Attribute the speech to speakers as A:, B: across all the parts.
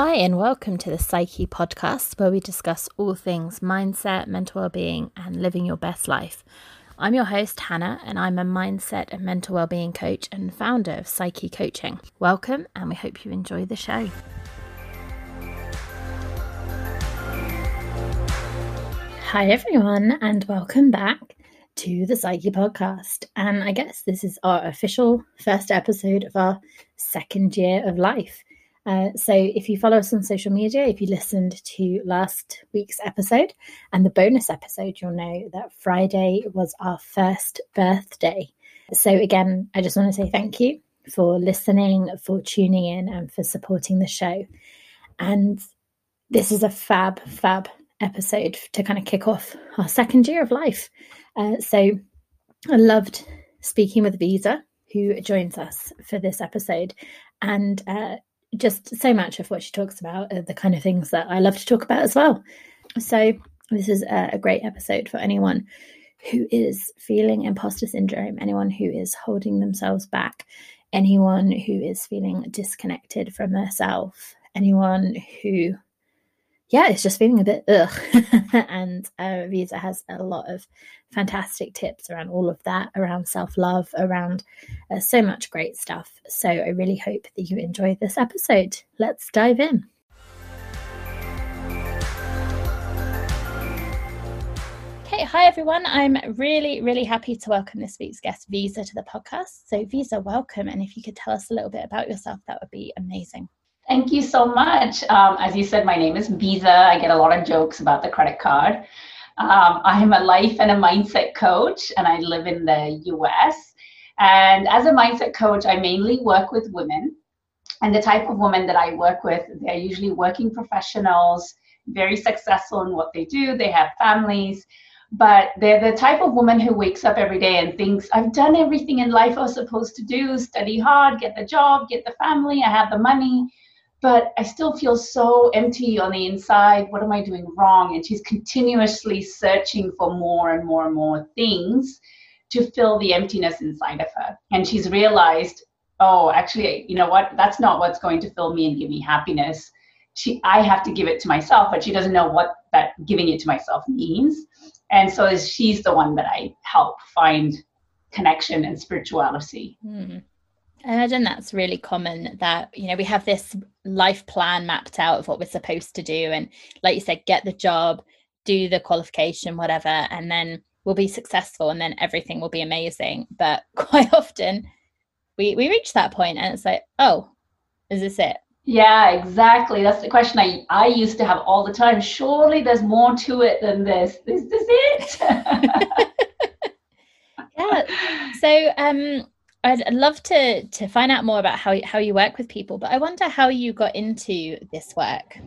A: Hi, and welcome to the Psyche podcast, where we discuss all things mindset, mental well-being, and living your best life. I'm your host, Hannah, and I'm a mindset and mental well-being coach and founder of Psyche Coaching. Welcome, and we hope you enjoy the show. Hi, everyone, and welcome back to the Psyche podcast. And I guess this is our official first episode of our second year of life. Uh, so, if you follow us on social media, if you listened to last week's episode and the bonus episode, you'll know that Friday was our first birthday. So, again, I just want to say thank you for listening, for tuning in, and for supporting the show. And this is a fab, fab episode to kind of kick off our second year of life. Uh, so, I loved speaking with Visa, who joins us for this episode. And uh, just so much of what she talks about are the kind of things that I love to talk about as well. So, this is a, a great episode for anyone who is feeling imposter syndrome, anyone who is holding themselves back, anyone who is feeling disconnected from themselves, anyone who yeah, it's just feeling a bit ugh. and uh, Visa has a lot of fantastic tips around all of that, around self love, around uh, so much great stuff. So I really hope that you enjoy this episode. Let's dive in. Okay, hi everyone. I'm really, really happy to welcome this week's guest, Visa, to the podcast. So, Visa, welcome. And if you could tell us a little bit about yourself, that would be amazing.
B: Thank you so much. Um, as you said, my name is Visa. I get a lot of jokes about the credit card. Um, I'm a life and a mindset coach, and I live in the US. And as a mindset coach, I mainly work with women. And the type of women that I work with, they're usually working professionals, very successful in what they do, they have families. But they're the type of woman who wakes up every day and thinks, I've done everything in life I was supposed to do study hard, get the job, get the family, I have the money but I still feel so empty on the inside. What am I doing wrong? And she's continuously searching for more and more and more things to fill the emptiness inside of her. And she's realized, oh, actually, you know what? That's not what's going to fill me and give me happiness. She, I have to give it to myself, but she doesn't know what that giving it to myself means. And so she's the one that I help find connection and spirituality.
A: Mm. Imagine that's really common that, you know, we have this life plan mapped out of what we're supposed to do. And like you said, get the job, do the qualification, whatever, and then we'll be successful and then everything will be amazing. But quite often we, we reach that point and it's like, oh, is this it?
B: Yeah, exactly. That's the question I, I used to have all the time. Surely there's more to it than this. Is this it?
A: yeah. So um I'd love to to find out more about how how you work with people, but I wonder how you got into this work.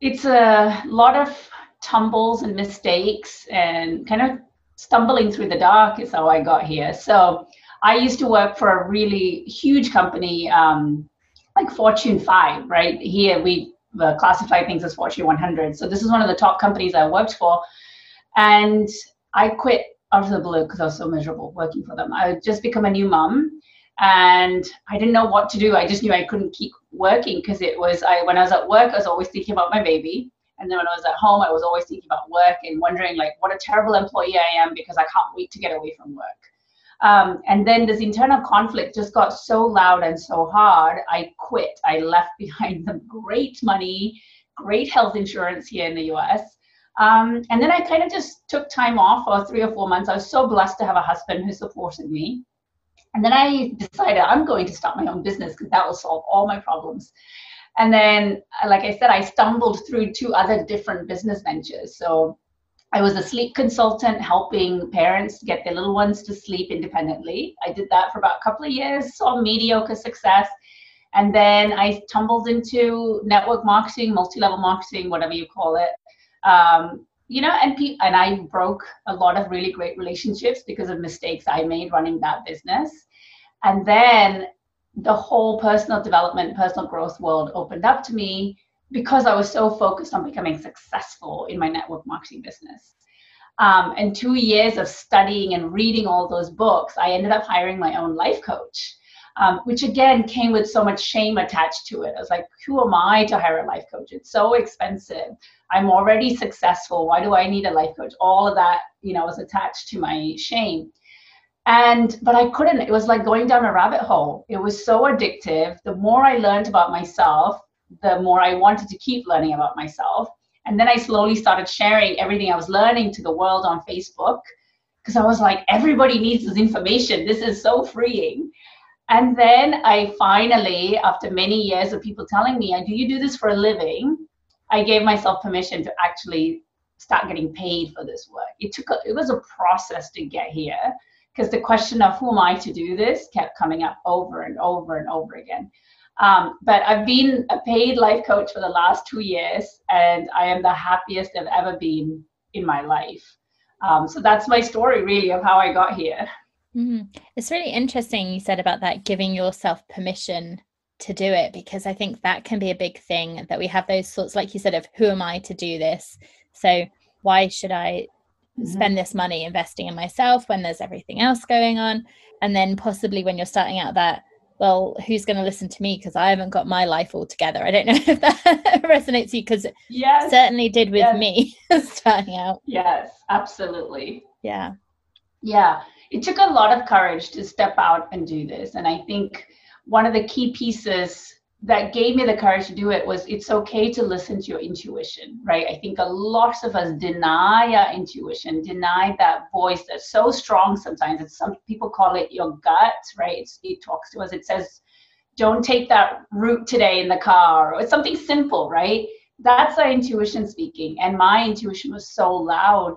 B: It's a lot of tumbles and mistakes and kind of stumbling through the dark is how I got here. So I used to work for a really huge company, um, like Fortune 5, right? Here we uh, classify things as Fortune 100. So this is one of the top companies I worked for. And I quit out of the blue because I was so miserable working for them. I had just become a new mom and I didn't know what to do. I just knew I couldn't keep working because it was I when I was at work I was always thinking about my baby. And then when I was at home, I was always thinking about work and wondering like what a terrible employee I am because I can't wait to get away from work. Um, and then this internal conflict just got so loud and so hard, I quit. I left behind some great money, great health insurance here in the US, um, and then I kind of just took time off for three or four months. I was so blessed to have a husband who supported me. And then I decided I'm going to start my own business because that will solve all my problems. And then, like I said, I stumbled through two other different business ventures. So I was a sleep consultant helping parents get their little ones to sleep independently. I did that for about a couple of years, saw mediocre success. And then I tumbled into network marketing, multi level marketing, whatever you call it um, you know and pe- and i broke a lot of really great relationships because of mistakes i made running that business. And then the whole personal development personal growth world opened up to me because i was so focused on becoming successful in my network marketing business. Um, and two years of studying and reading all those books i ended up hiring my own life coach um, which again came with so much shame attached to it. I was like, who am I to hire a life coach? It's so expensive. I'm already successful. Why do I need a life coach? All of that, you know, was attached to my shame. And, but I couldn't. It was like going down a rabbit hole. It was so addictive. The more I learned about myself, the more I wanted to keep learning about myself. And then I slowly started sharing everything I was learning to the world on Facebook because I was like, everybody needs this information. This is so freeing. And then I finally, after many years of people telling me, do you do this for a living? I gave myself permission to actually start getting paid for this work. It took a, it was a process to get here because the question of who am I to do this kept coming up over and over and over again. Um, but I've been a paid life coach for the last two years, and I am the happiest I've ever been in my life. Um, so that's my story, really, of how I got here.
A: Mm-hmm. It's really interesting you said about that giving yourself permission to do it because I think that can be a big thing that we have those sorts, like you said, of who am I to do this? So why should I mm-hmm. spend this money investing in myself when there's everything else going on? And then possibly when you're starting out that, well, who's going to listen to me because I haven't got my life all together. I don't know if that resonates you because yes. certainly did with yes. me starting out.
B: Yes, absolutely.
A: Yeah.
B: Yeah. It took a lot of courage to step out and do this. And I think one of the key pieces that gave me the courage to do it was it's okay to listen to your intuition, right? I think a lot of us deny our intuition, deny that voice that's so strong sometimes. It's some people call it your gut, right? It's, it talks to us. It says, don't take that route today in the car, or it's something simple, right? That's our intuition speaking. And my intuition was so loud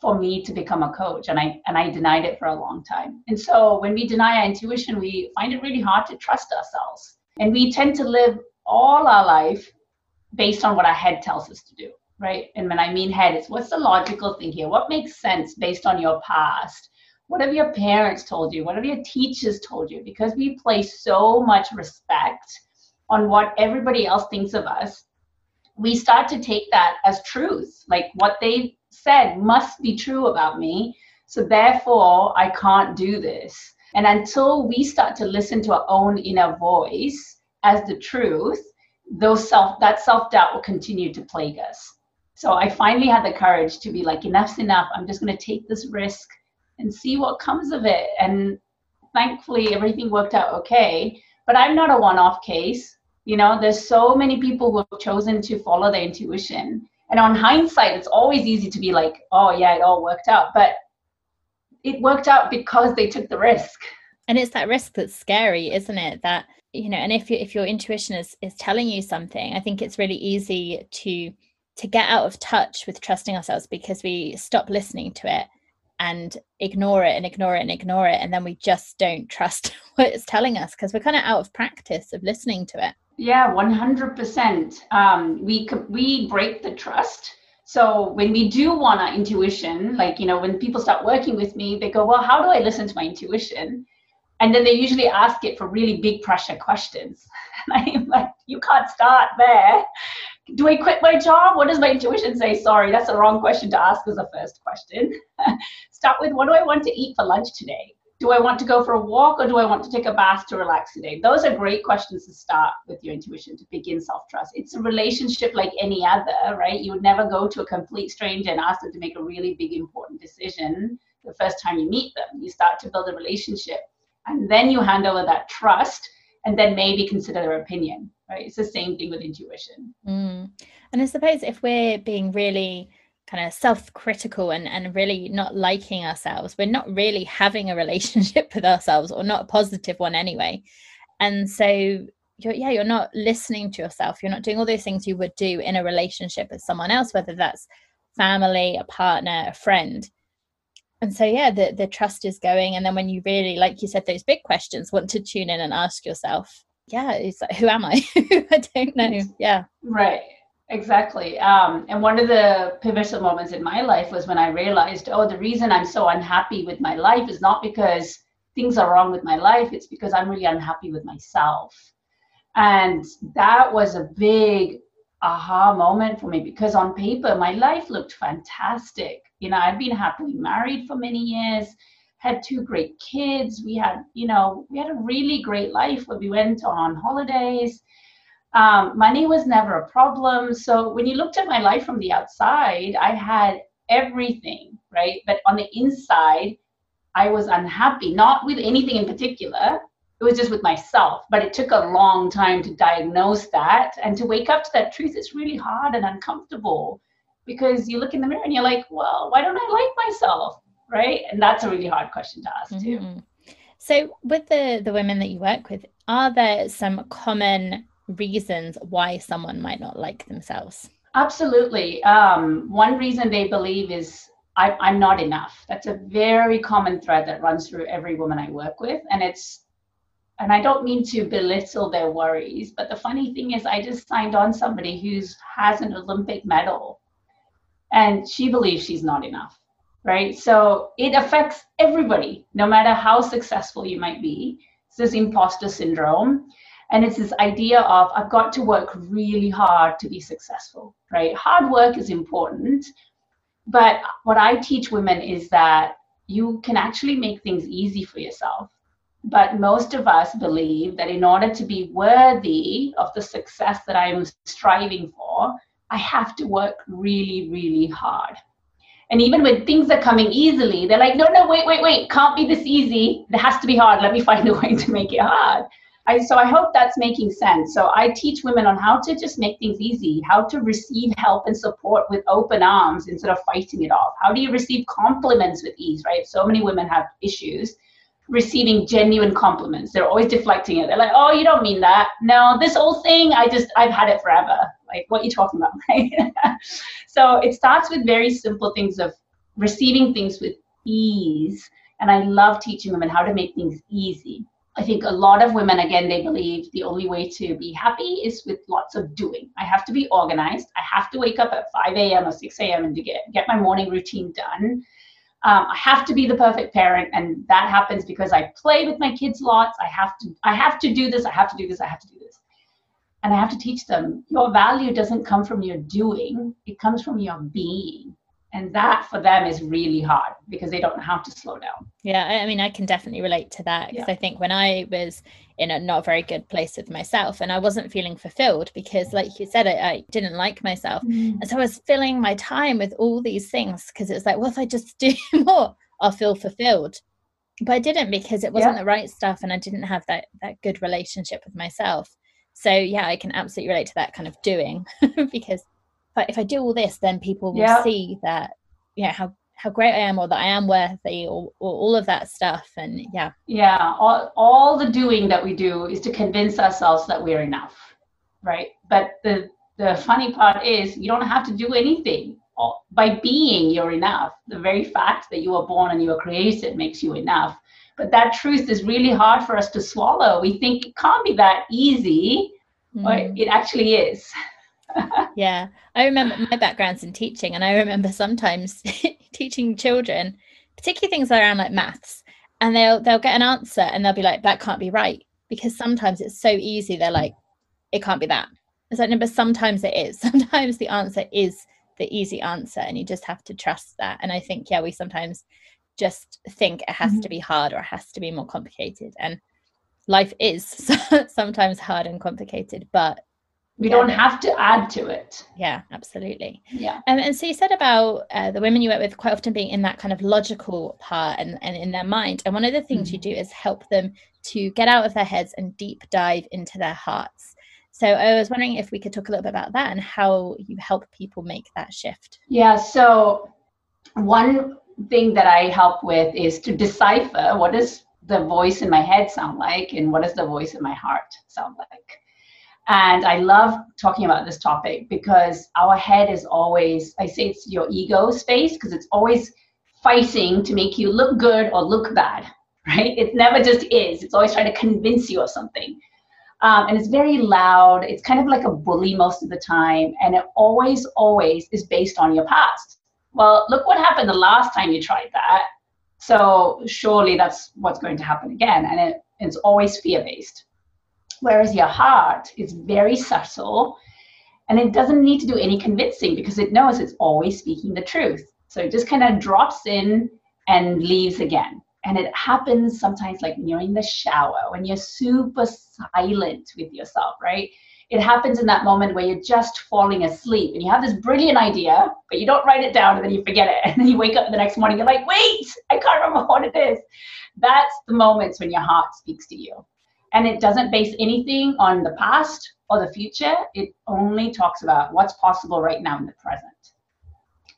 B: for me to become a coach and i and i denied it for a long time. And so when we deny our intuition we find it really hard to trust ourselves. And we tend to live all our life based on what our head tells us to do right? And when i mean head it's what's the logical thing here? What makes sense based on your past? What have your parents told you? What have your teachers told you? Because we place so much respect on what everybody else thinks of us we start to take that as truth like what they said must be true about me. So therefore, I can't do this. And until we start to listen to our own inner voice as the truth, those self that self-doubt will continue to plague us. So I finally had the courage to be like, enough's enough. I'm just going to take this risk and see what comes of it. And thankfully, everything worked out okay. But I'm not a one-off case. You know, there's so many people who have chosen to follow their intuition and on hindsight, it's always easy to be like, oh, yeah, it all worked out. But it worked out because they took the risk.
A: And it's that risk that's scary, isn't it? That, you know, and if, you, if your intuition is, is telling you something, I think it's really easy to to get out of touch with trusting ourselves because we stop listening to it and ignore it and ignore it and ignore it and then we just don't trust what it's telling us because we're kind of out of practice of listening to it
B: yeah, 100%. Um, we, we break the trust. So when we do want our intuition, like, you know, when people start working with me, they go, well, how do I listen to my intuition? And then they usually ask it for really big pressure questions. And I'm like, you can't start there. Do I quit my job? What does my intuition say? Sorry, that's the wrong question to ask as a first question. start with, what do I want to eat for lunch today? Do I want to go for a walk or do I want to take a bath to relax today? Those are great questions to start with your intuition to begin self trust. It's a relationship like any other, right? You would never go to a complete stranger and ask them to make a really big, important decision the first time you meet them. You start to build a relationship and then you hand over that trust and then maybe consider their opinion, right? It's the same thing with intuition.
A: Mm. And I suppose if we're being really kind of self-critical and, and really not liking ourselves. We're not really having a relationship with ourselves or not a positive one anyway. And so you're yeah you're not listening to yourself. You're not doing all those things you would do in a relationship with someone else whether that's family a partner a friend. And so yeah the, the trust is going. And then when you really like you said those big questions want to tune in and ask yourself yeah it's like who am i? I don't know. Yeah.
B: Right Exactly. Um, and one of the pivotal moments in my life was when I realized, oh, the reason I'm so unhappy with my life is not because things are wrong with my life, it's because I'm really unhappy with myself. And that was a big aha moment for me because on paper, my life looked fantastic. You know, I'd been happily married for many years. had two great kids. We had, you know, we had a really great life where we went on holidays. Um, money was never a problem. So when you looked at my life from the outside, I had everything, right? But on the inside, I was unhappy, not with anything in particular. It was just with myself. But it took a long time to diagnose that and to wake up to that truth. It's really hard and uncomfortable because you look in the mirror and you're like, well, why don't I like myself? Right. And that's a really hard question to ask, too. Mm-hmm.
A: So, with the, the women that you work with, are there some common reasons why someone might not like themselves?
B: Absolutely. Um, one reason they believe is I, I'm not enough. That's a very common thread that runs through every woman I work with. And it's, and I don't mean to belittle their worries, but the funny thing is, I just signed on somebody who has an Olympic medal and she believes she's not enough, right? So it affects everybody, no matter how successful you might be. It's this imposter syndrome. And it's this idea of I've got to work really hard to be successful, right? Hard work is important. But what I teach women is that you can actually make things easy for yourself. But most of us believe that in order to be worthy of the success that I'm striving for, I have to work really, really hard. And even when things are coming easily, they're like, no, no, wait, wait, wait, can't be this easy. It has to be hard. Let me find a way to make it hard. I, so I hope that's making sense. So I teach women on how to just make things easy, how to receive help and support with open arms instead of fighting it off. How do you receive compliments with ease, right? So many women have issues receiving genuine compliments. They're always deflecting it. They're like, "Oh, you don't mean that." No, this old thing, I just I've had it forever. Like, what are you talking about, right? so it starts with very simple things of receiving things with ease. And I love teaching women how to make things easy. I think a lot of women, again, they believe the only way to be happy is with lots of doing. I have to be organized. I have to wake up at 5 a.m. or 6 a.m. and to get, get my morning routine done. Um, I have to be the perfect parent, and that happens because I play with my kids lots. I have to, I have to do this. I have to do this. I have to do this, and I have to teach them your value doesn't come from your doing; it comes from your being and that for them is really hard because they don't know how to slow down
A: yeah i mean i can definitely relate to that because yeah. i think when i was in a not very good place with myself and i wasn't feeling fulfilled because like you said i, I didn't like myself mm. and so i was filling my time with all these things because it's like well if i just do more i'll feel fulfilled but i didn't because it wasn't yeah. the right stuff and i didn't have that that good relationship with myself so yeah i can absolutely relate to that kind of doing because but if I do all this, then people will yeah. see that, you know, how how great I am or that I am worthy or, or all of that stuff. And yeah.
B: Yeah. All, all the doing that we do is to convince ourselves that we're enough. Right. But the, the funny part is you don't have to do anything. By being, you're enough. The very fact that you were born and you were created makes you enough. But that truth is really hard for us to swallow. We think it can't be that easy, mm. but it actually is.
A: yeah, I remember my background's in teaching, and I remember sometimes teaching children, particularly things around like maths, and they'll they'll get an answer and they'll be like, "That can't be right," because sometimes it's so easy. They're like, "It can't be that." It's like, no, but sometimes it is. Sometimes the answer is the easy answer, and you just have to trust that. And I think, yeah, we sometimes just think it has mm-hmm. to be hard or it has to be more complicated, and life is sometimes hard and complicated, but
B: we yeah. don't have to add to it.
A: Yeah absolutely.
B: Yeah.
A: Um, and so you said about uh, the women you work with quite often being in that kind of logical part and, and in their mind and one of the things mm-hmm. you do is help them to get out of their heads and deep dive into their hearts. So i was wondering if we could talk a little bit about that and how you help people make that shift.
B: Yeah so one thing that i help with is to decipher what does the voice in my head sound like and what does the voice in my heart sound like and I love talking about this topic because our head is always, I say it's your ego space because it's always fighting to make you look good or look bad, right? It never just is. It's always trying to convince you of something. Um, and it's very loud. It's kind of like a bully most of the time. And it always, always is based on your past. Well, look what happened the last time you tried that. So surely that's what's going to happen again. And it, it's always fear based. Whereas your heart is very subtle and it doesn't need to do any convincing because it knows it's always speaking the truth. So it just kind of drops in and leaves again. And it happens sometimes like when you're in the shower, when you're super silent with yourself, right? It happens in that moment where you're just falling asleep and you have this brilliant idea, but you don't write it down and then you forget it. And then you wake up the next morning, you're like, wait, I can't remember what it is. That's the moments when your heart speaks to you. And it doesn't base anything on the past or the future. It only talks about what's possible right now in the present.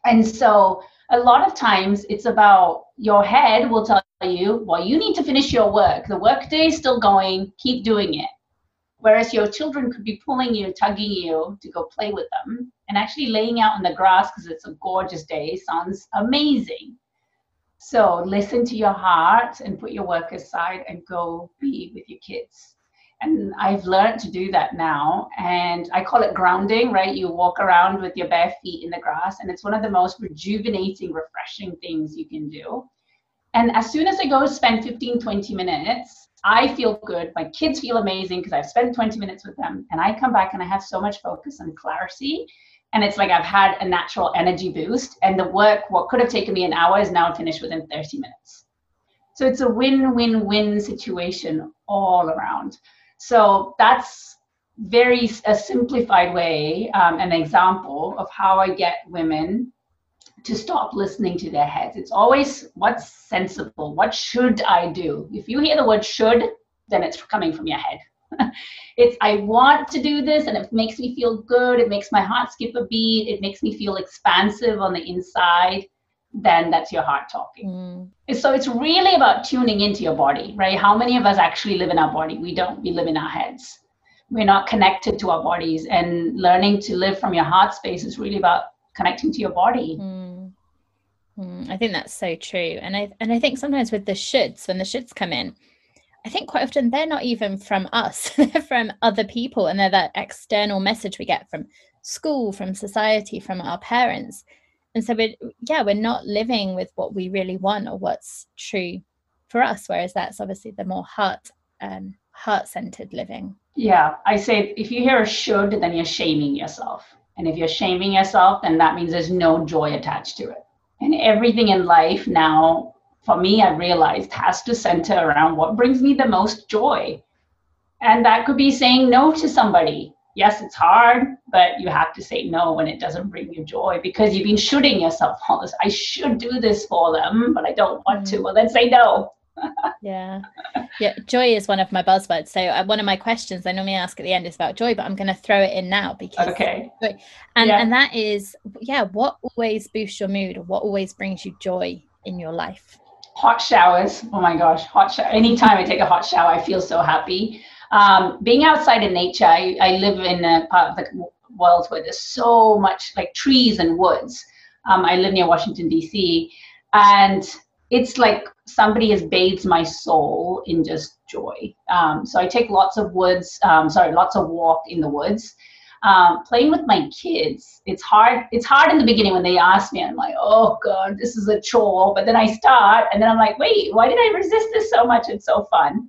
B: And so a lot of times it's about your head will tell you, well, you need to finish your work. The work day is still going, keep doing it. Whereas your children could be pulling you, tugging you to go play with them. And actually laying out on the grass because it's a gorgeous day sounds amazing. So listen to your heart and put your work aside and go be with your kids. And I've learned to do that now. And I call it grounding, right? You walk around with your bare feet in the grass, and it's one of the most rejuvenating, refreshing things you can do. And as soon as I go spend 15, 20 minutes, I feel good. My kids feel amazing because I've spent 20 minutes with them. And I come back and I have so much focus and clarity. And it's like I've had a natural energy boost. And the work, what could have taken me an hour, is now finished within 30 minutes. So it's a win win win situation all around. So that's very a simplified way, um, an example of how I get women to stop listening to their heads. It's always what's sensible, what should I do? If you hear the word should, then it's coming from your head. It's I want to do this and it makes me feel good, it makes my heart skip a beat, it makes me feel expansive on the inside, then that's your heart talking. Mm. So it's really about tuning into your body, right? How many of us actually live in our body? We don't, we live in our heads. We're not connected to our bodies and learning to live from your heart space is really about connecting to your body.
A: Mm. Mm, I think that's so true. And I and I think sometimes with the shoulds, when the shoulds come in, I think quite often they're not even from us, they're from other people, and they're that external message we get from school, from society, from our parents. And so we're yeah, we're not living with what we really want or what's true for us, whereas that's obviously the more heart um heart centered living.
B: Yeah. I say if you hear a should, then you're shaming yourself. And if you're shaming yourself, then that means there's no joy attached to it. And everything in life now, for me, I've realized has to center around what brings me the most joy. And that could be saying no to somebody. Yes, it's hard, but you have to say no when it doesn't bring you joy because you've been shooting yourself all this. I should do this for them, but I don't want to. Mm. Well, then say no
A: yeah yeah joy is one of my buzzwords so uh, one of my questions i normally ask at the end is about joy but i'm going to throw it in now because
B: okay
A: and yeah. and that is yeah what always boosts your mood or what always brings you joy in your life
B: hot showers oh my gosh hot shower anytime i take a hot shower i feel so happy um, being outside in nature I, I live in a part of the world where there's so much like trees and woods um, i live near washington dc and it's like somebody has bathed my soul in just joy. Um, so I take lots of woods, um, sorry, lots of walk in the woods. Um, playing with my kids, it's hard. It's hard in the beginning when they ask me. I'm like, oh god, this is a chore. But then I start, and then I'm like, wait, why did I resist this so much? It's so fun.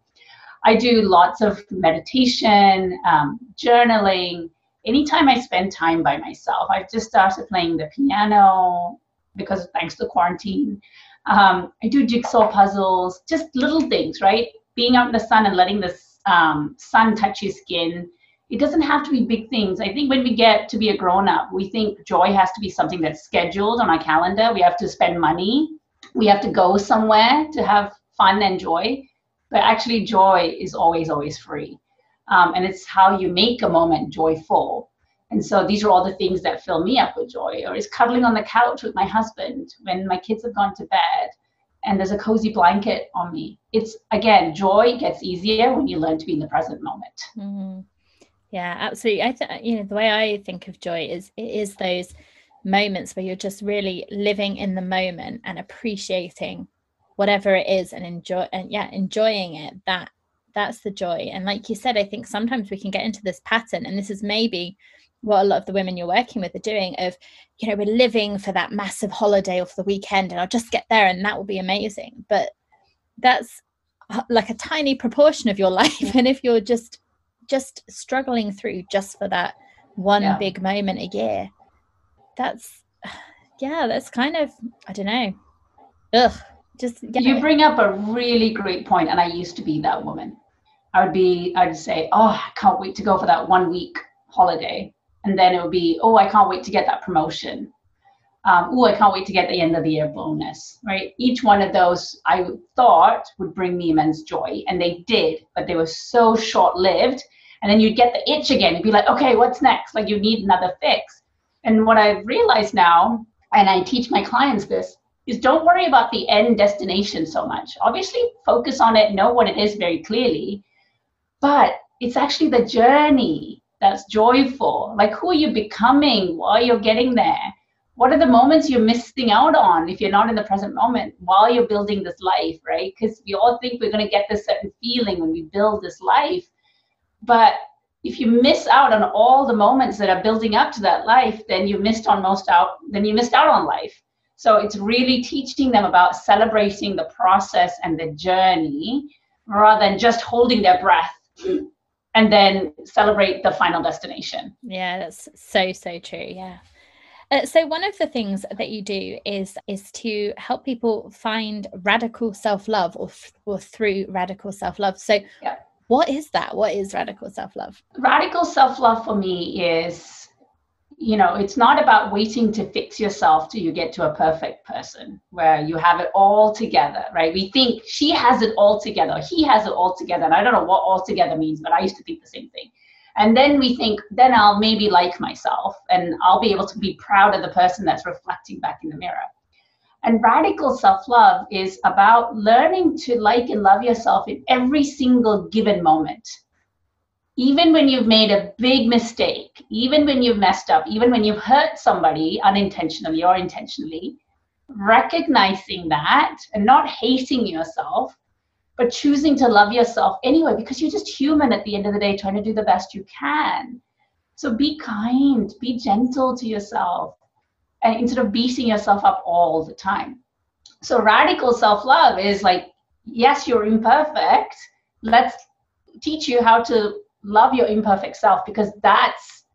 B: I do lots of meditation, um, journaling. Anytime I spend time by myself, I've just started playing the piano because thanks to quarantine. Um, I do jigsaw puzzles, just little things, right? Being out in the sun and letting the um, sun touch your skin. It doesn't have to be big things. I think when we get to be a grown up, we think joy has to be something that's scheduled on our calendar. We have to spend money. We have to go somewhere to have fun and joy. But actually, joy is always, always free. Um, and it's how you make a moment joyful and so these are all the things that fill me up with joy. Or is cuddling on the couch with my husband when my kids have gone to bed and there's a cozy blanket on me. It's again, joy gets easier when you learn to be in the present moment.
A: Mm-hmm. Yeah, absolutely. I th- you know the way I think of joy is it is those moments where you're just really living in the moment and appreciating whatever it is and enjoy and yeah, enjoying it. That that's the joy. And like you said, I think sometimes we can get into this pattern, and this is maybe what a lot of the women you're working with are doing of you know we're living for that massive holiday off the weekend and i'll just get there and that will be amazing but that's uh, like a tiny proportion of your life and if you're just just struggling through just for that one yeah. big moment a year that's yeah that's kind of i don't know ugh just
B: you bring up a really great point, and I used to be that woman. I would be, I'd say, oh, I can't wait to go for that one week holiday, and then it would be, oh, I can't wait to get that promotion. Um, oh, I can't wait to get the end of the year bonus, right? Each one of those I thought would bring me immense joy, and they did, but they were so short lived. And then you'd get the itch again. You'd be like, okay, what's next? Like you need another fix. And what I've realized now, and I teach my clients this, is don't worry about the end destination so much. Obviously, focus on it, know what it is very clearly, but it's actually the journey that's joyful. Like, who are you becoming while you're getting there? What are the moments you're missing out on if you're not in the present moment while you're building this life, right? Because we all think we're going to get this certain feeling when we build this life. But if you miss out on all the moments that are building up to that life, then you missed on most out, then you missed out on life. So it's really teaching them about celebrating the process and the journey rather than just holding their breath and then celebrate the final destination.
A: Yeah, that's so so true. Yeah. Uh, so one of the things that you do is is to help people find radical self-love or, or through radical self-love. So yeah. What is that? What is radical self-love?
B: Radical self-love for me is you know, it's not about waiting to fix yourself till you get to a perfect person where you have it all together, right? We think she has it all together, he has it all together. And I don't know what all together means, but I used to think the same thing. And then we think, then I'll maybe like myself and I'll be able to be proud of the person that's reflecting back in the mirror. And radical self love is about learning to like and love yourself in every single given moment even when you've made a big mistake, even when you've messed up, even when you've hurt somebody unintentionally or intentionally, recognizing that and not hating yourself, but choosing to love yourself anyway, because you're just human at the end of the day, trying to do the best you can. So be kind, be gentle to yourself, and instead of beating yourself up all the time. So radical self love is like, yes, you're imperfect. Let's teach you how to love your imperfect self because that's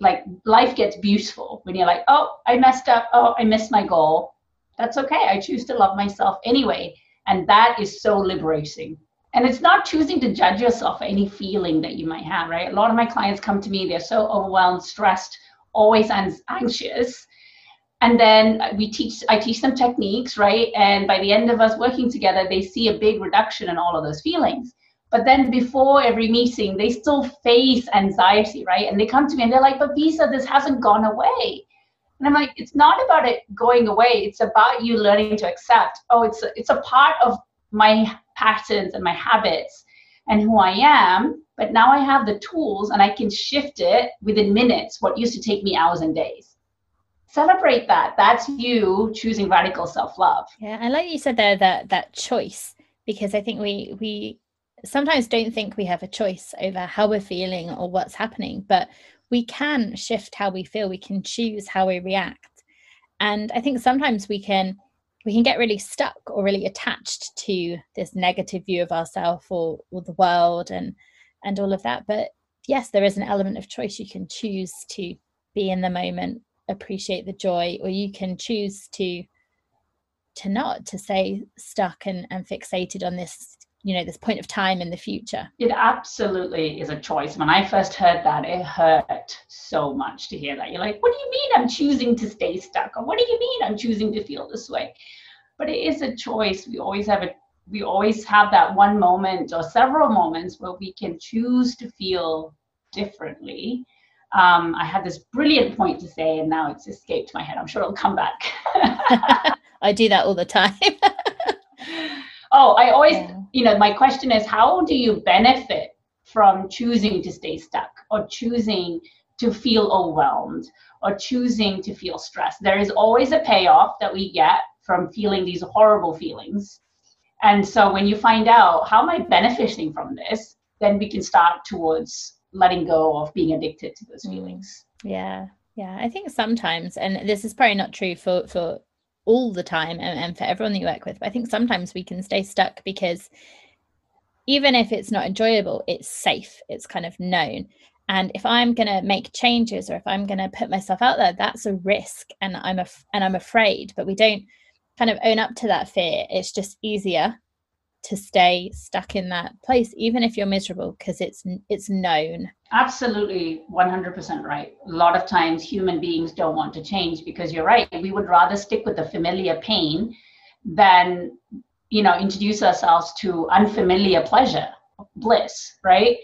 B: like life gets beautiful when you're like, oh, I messed up. Oh, I missed my goal. That's okay. I choose to love myself anyway. And that is so liberating. And it's not choosing to judge yourself for any feeling that you might have, right? A lot of my clients come to me, they're so overwhelmed, stressed, always anxious. And then we teach, I teach them techniques, right? And by the end of us working together, they see a big reduction in all of those feelings. But then before every meeting, they still face anxiety, right? And they come to me and they're like, but Visa, this hasn't gone away. And I'm like, it's not about it going away. It's about you learning to accept, oh, it's a, it's a part of my patterns and my habits and who I am. But now I have the tools and I can shift it within minutes, what used to take me hours and days. Celebrate that. That's you choosing radical self-love.
A: Yeah, I like you said there that that choice because I think we we sometimes don't think we have a choice over how we're feeling or what's happening, but we can shift how we feel. We can choose how we react. And I think sometimes we can we can get really stuck or really attached to this negative view of ourselves or, or the world and and all of that. But yes, there is an element of choice. You can choose to be in the moment, appreciate the joy, or you can choose to to not to stay stuck and, and fixated on this you know this point of time in the future.
B: It absolutely is a choice. When i first heard that it hurt so much to hear that. You're like what do you mean i'm choosing to stay stuck? Or what do you mean i'm choosing to feel this way? But it is a choice. We always have a we always have that one moment or several moments where we can choose to feel differently um, i had this brilliant point to say and now it's escaped my head. I'm sure it'll come back.
A: I do that all the time.
B: Oh i always yeah. you know my question is how do you benefit from choosing to stay stuck or choosing to feel overwhelmed or choosing to feel stressed? There is always a payoff that we get from feeling these horrible feelings. And so when you find out how am i benefiting from this then we can start towards letting go of being addicted to those mm. feelings
A: yeah yeah i think sometimes and this is probably not true for for all the time and, and for everyone that you work with. But I think sometimes we can stay stuck because even if it's not enjoyable, it's safe, it's kind of known. And if I'm going to make changes or if I'm going to put myself out there, that's a risk and I'm af- and I'm afraid, but we don't kind of own up to that fear, it's just easier to stay stuck in that place even if you're miserable because it's it's known.
B: Absolutely 100% right. A lot of times human beings don't want to change because you're right we would rather stick with the familiar pain than you know introduce ourselves to unfamiliar pleasure bliss right?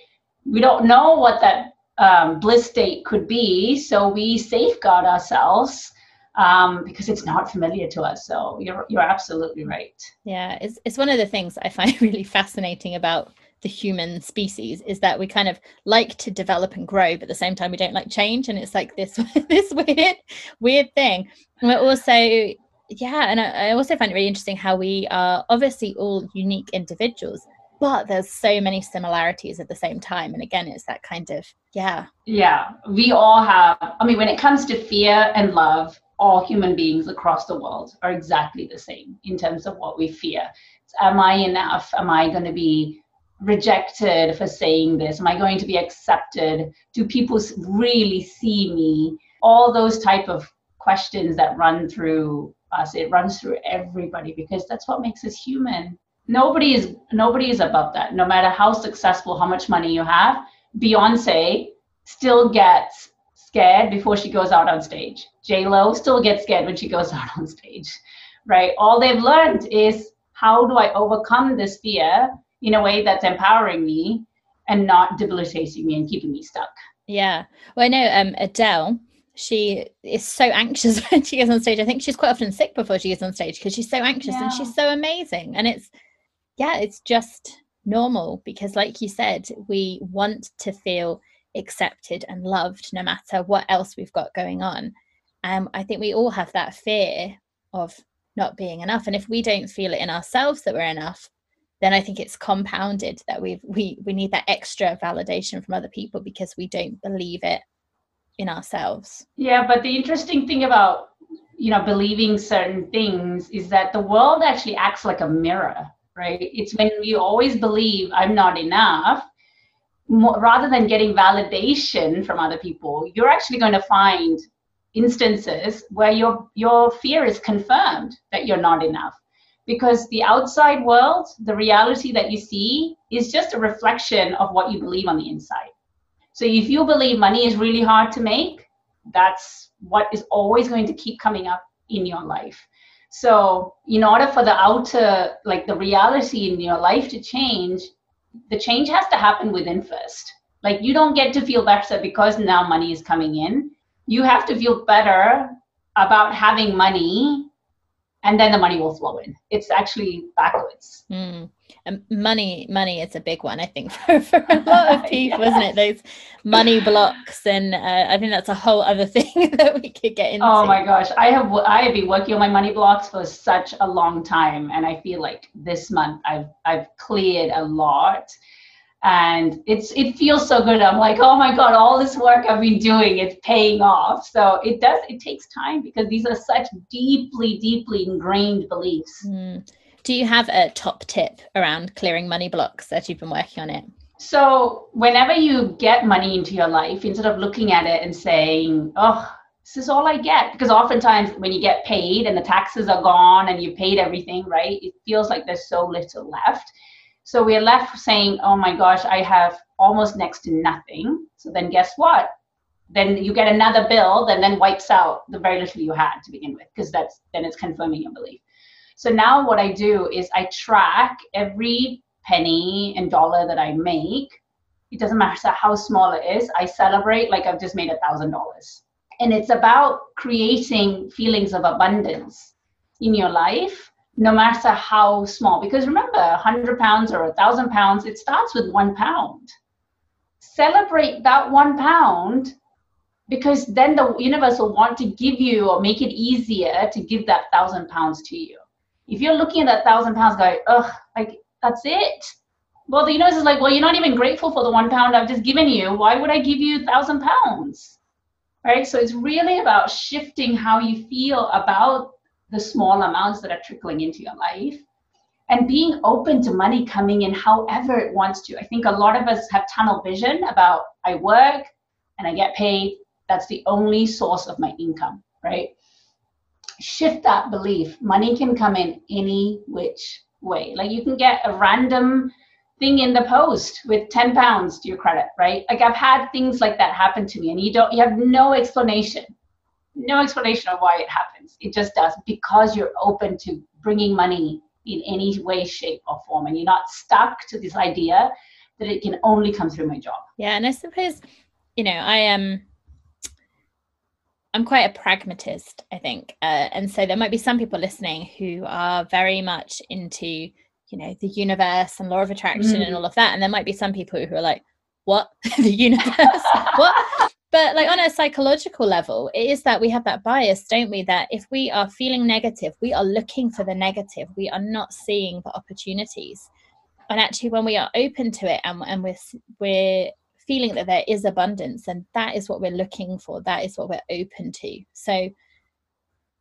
B: We don't know what that um, bliss state could be so we safeguard ourselves um, because it's not familiar to us. So you're you're absolutely right.
A: Yeah, it's it's one of the things I find really fascinating about the human species is that we kind of like to develop and grow, but at the same time we don't like change, and it's like this this weird weird thing. And we're also yeah, and I, I also find it really interesting how we are obviously all unique individuals, but there's so many similarities at the same time and again it's that kind of yeah
B: yeah we all have i mean when it comes to fear and love all human beings across the world are exactly the same in terms of what we fear. Am I enough? Am I going to be rejected for saying this? Am I going to be accepted? Do people really see me? All those type of questions that run through us. It runs through everybody because that's what makes us human. Nobody is nobody is above that. No matter how successful, how much money you have, Beyonce still gets scared before she goes out on stage. J Lo still gets scared when she goes out on stage, right? All they've learned is how do I overcome this fear in a way that's empowering me and not debilitating me and keeping me stuck.
A: Yeah. Well, I know um, Adele, she is so anxious when she goes on stage. I think she's quite often sick before she gets on stage because she's so anxious yeah. and she's so amazing. And it's, yeah, it's just normal because, like you said, we want to feel accepted and loved no matter what else we've got going on. Um, I think we all have that fear of not being enough. And if we don't feel it in ourselves that we're enough, then I think it's compounded that we we we need that extra validation from other people because we don't believe it in ourselves.
B: Yeah, but the interesting thing about you know believing certain things is that the world actually acts like a mirror, right? It's when you always believe I'm not enough more, rather than getting validation from other people, you're actually going to find instances where your your fear is confirmed that you're not enough. Because the outside world the reality that you see is just a reflection of what you believe on the inside. So if you believe money is really hard to make that's what is always going to keep coming up in your life. So in order for the outer like the reality in your life to change the change has to happen within first. Like you don't get to feel better because now money is coming in. You have to feel better about having money and then the money will flow in. It's actually backwards.
A: Mm. And money, money is a big one, I think, for, for a lot of people, yeah. isn't it? Those money blocks, and uh, I think that's a whole other thing that we could get into.
B: Oh my gosh, I have I have been working on my money blocks for such a long time, and I feel like this month I've I've cleared a lot and it's it feels so good. I'm like oh my god all this work i've been doing it's paying off. So it does it takes time because these are such deeply deeply ingrained beliefs. Mm.
A: do you have a top tip around clearing money blocks that you've been working on it?
B: So whenever you get money into your life instead of looking at it and saying oh this is all i get because oftentimes when you get paid and the taxes are gone and you paid everything right it feels like there's so little left so we're left saying, oh my gosh, I have almost next to nothing. So then guess what? Then you get another bill that then wipes out the very little you had to begin with, because that's then it's confirming your belief. So now what I do is I track every penny and dollar that I make. It doesn't matter how small it is. I celebrate like I've just made a thousand dollars. And it's about creating feelings of abundance in your life no matter how small. Because remember, 100 pounds or 1,000 pounds, it starts with one pound. Celebrate that one pound because then the universe will want to give you or make it easier to give that thousand pounds to you. If you're looking at that thousand pounds going, ugh, like that's it. Well, the universe is like, well, you're not even grateful for the one pound I've just given you. Why would I give you thousand pounds? Right? So it's really about shifting how you feel about the small amounts that are trickling into your life and being open to money coming in however it wants to. I think a lot of us have tunnel vision about I work and I get paid. That's the only source of my income, right? shift that belief. Money can come in any which way. Like you can get a random thing in the post with 10 pounds to your credit, right? Like I've had things like that happen to me and you don't you have no explanation. No explanation of why it happens. It just does because you're open to bringing money in any way shape or form and you're not stuck to this idea that it can only come through my job.
A: Yeah, and I suppose you know, I am I'm quite a pragmatist, I think. Uh, and so there might be some people listening who are very much into, you know, the universe and law of attraction mm. and all of that. And there might be some people who are like, what? the universe? what? But like on a psychological level, it is that we have that bias, don't we? That if we are feeling negative, we are looking for the negative. We are not seeing the opportunities. And actually, when we are open to it and, and we're, we're feeling that there is abundance and that is what we're looking for that is what we're open to so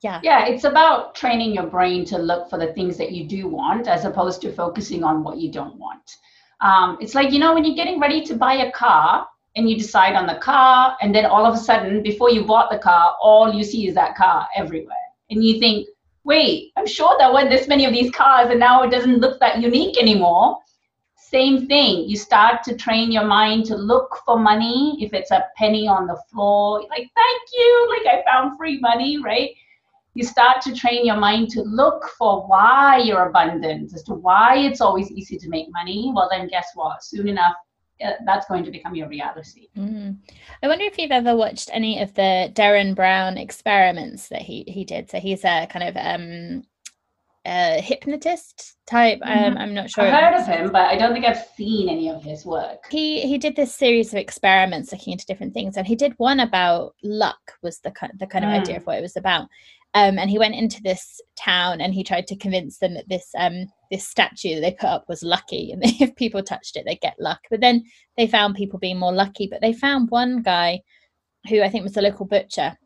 A: yeah
B: yeah it's about training your brain to look for the things that you do want as opposed to focusing on what you don't want um, it's like you know when you're getting ready to buy a car and you decide on the car and then all of a sudden before you bought the car all you see is that car everywhere and you think wait i'm sure there were this many of these cars and now it doesn't look that unique anymore same thing. You start to train your mind to look for money. If it's a penny on the floor, like, thank you, like I found free money, right? You start to train your mind to look for why you're abundant, as to why it's always easy to make money. Well, then guess what? Soon enough, that's going to become your reality.
A: Mm. I wonder if you've ever watched any of the Derren Brown experiments that he he did. So he's a kind of um, a hypnotist type. Um, mm-hmm. I'm not sure.
B: I've heard of him, but I don't think I've seen any of his work.
A: He he did this series of experiments looking into different things, and he did one about luck. Was the kind the kind of mm. idea of what it was about. Um, and he went into this town and he tried to convince them that this um, this statue that they put up was lucky, and if people touched it, they get luck. But then they found people being more lucky. But they found one guy who I think was the local butcher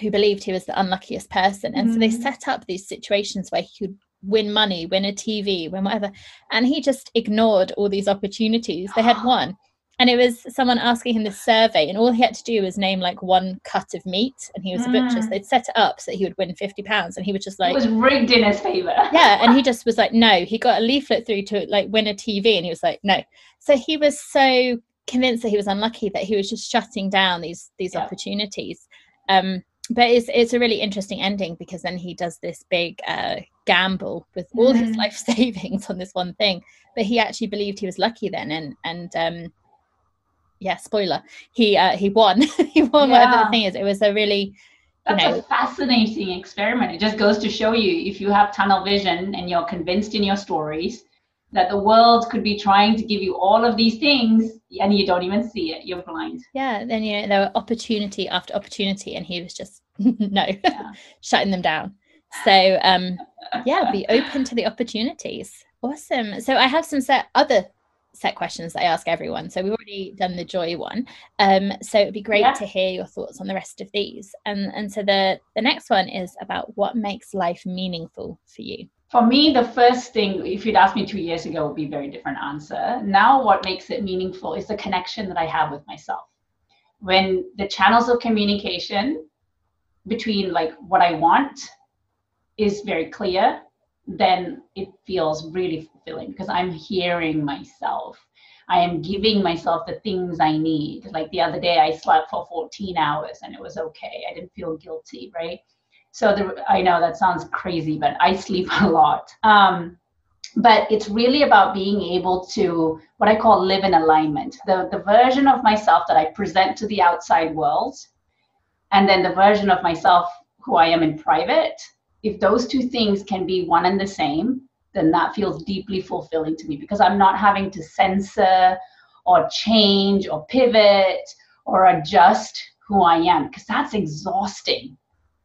A: who believed he was the unluckiest person. And mm. so they mm. set up these situations where he could win money, win a TV, win whatever. And he just ignored all these opportunities. They had one. And it was someone asking him this survey, and all he had to do was name like one cut of meat, and he was a butcher. So mm. they'd set it up so that he would win fifty pounds, and he was just like,
B: it was rigged in his favor.
A: yeah, and he just was like, no. He got a leaflet through to like win a TV, and he was like, no. So he was so convinced that he was unlucky that he was just shutting down these these yeah. opportunities. Um, but it's it's a really interesting ending because then he does this big uh, gamble with all mm. his life savings on this one thing. But he actually believed he was lucky then, and and um, yeah, spoiler, he uh, he won. he won yeah. whatever the thing is. It was a really
B: that's
A: you know,
B: a fascinating experiment. It just goes to show you if you have tunnel vision and you're convinced in your stories that the world could be trying to give you all of these things and you don't even see it you're blind
A: yeah then you know there were opportunity after opportunity and he was just no yeah. shutting them down so um yeah be open to the opportunities awesome so i have some set other set questions that i ask everyone so we've already done the joy one um so it'd be great yeah. to hear your thoughts on the rest of these and and so the the next one is about what makes life meaningful for you
B: for me, the first thing, if you'd asked me two years ago, would be a very different answer. Now, what makes it meaningful is the connection that I have with myself. When the channels of communication between like what I want is very clear, then it feels really fulfilling because I'm hearing myself. I am giving myself the things I need. Like the other day, I slept for 14 hours and it was okay. I didn't feel guilty, right? So I know that sounds crazy, but I sleep a lot. Um, but it's really about being able to what I call live in alignment. The, the version of myself that I present to the outside world, and then the version of myself who I am in private, if those two things can be one and the same, then that feels deeply fulfilling to me because I'm not having to censor or change or pivot or adjust who I am because that's exhausting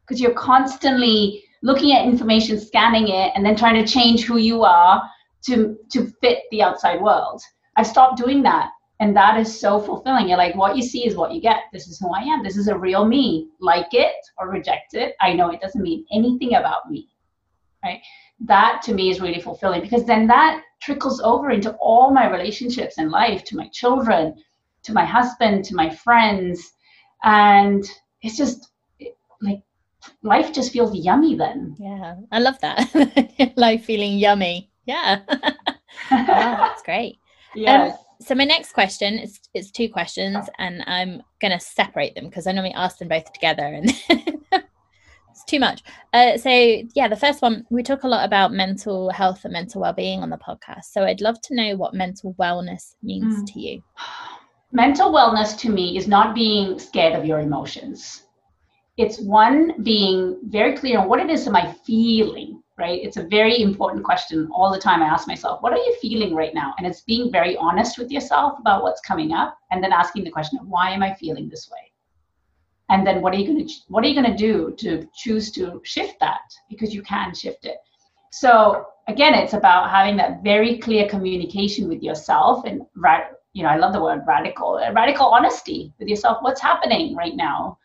B: because you're constantly looking at information, scanning it, and then trying to change who you are to to fit the outside world. I've stopped doing that. And that is so fulfilling. You're like, what you see is what you get. This is who I am. This is a real me. Like it or reject it. I know it doesn't mean anything about me. Right. That to me is really fulfilling because then that trickles over into all my relationships in life, to my children, to my husband, to my friends. And it's just like life just feels yummy then.
A: Yeah, I love that. life feeling yummy. Yeah. wow, that's great.
B: Yes. Um,
A: so my next question is it's two questions and I'm gonna separate them because I normally ask them both together and it's too much. Uh, so yeah, the first one we talk a lot about mental health and mental well-being on the podcast. So I'd love to know what mental wellness means mm. to you.
B: Mental wellness to me is not being scared of your emotions. It's one being very clear on what it is am I feeling right? It's a very important question all the time. I ask myself, what are you feeling right now? And it's being very honest with yourself about what's coming up and then asking the question of why am I feeling this way? And then what are you going to what are you going to do to choose to shift that because you can shift it. So again, it's about having that very clear communication with yourself and right you know, I love the word radical, radical honesty with yourself. What's happening right now?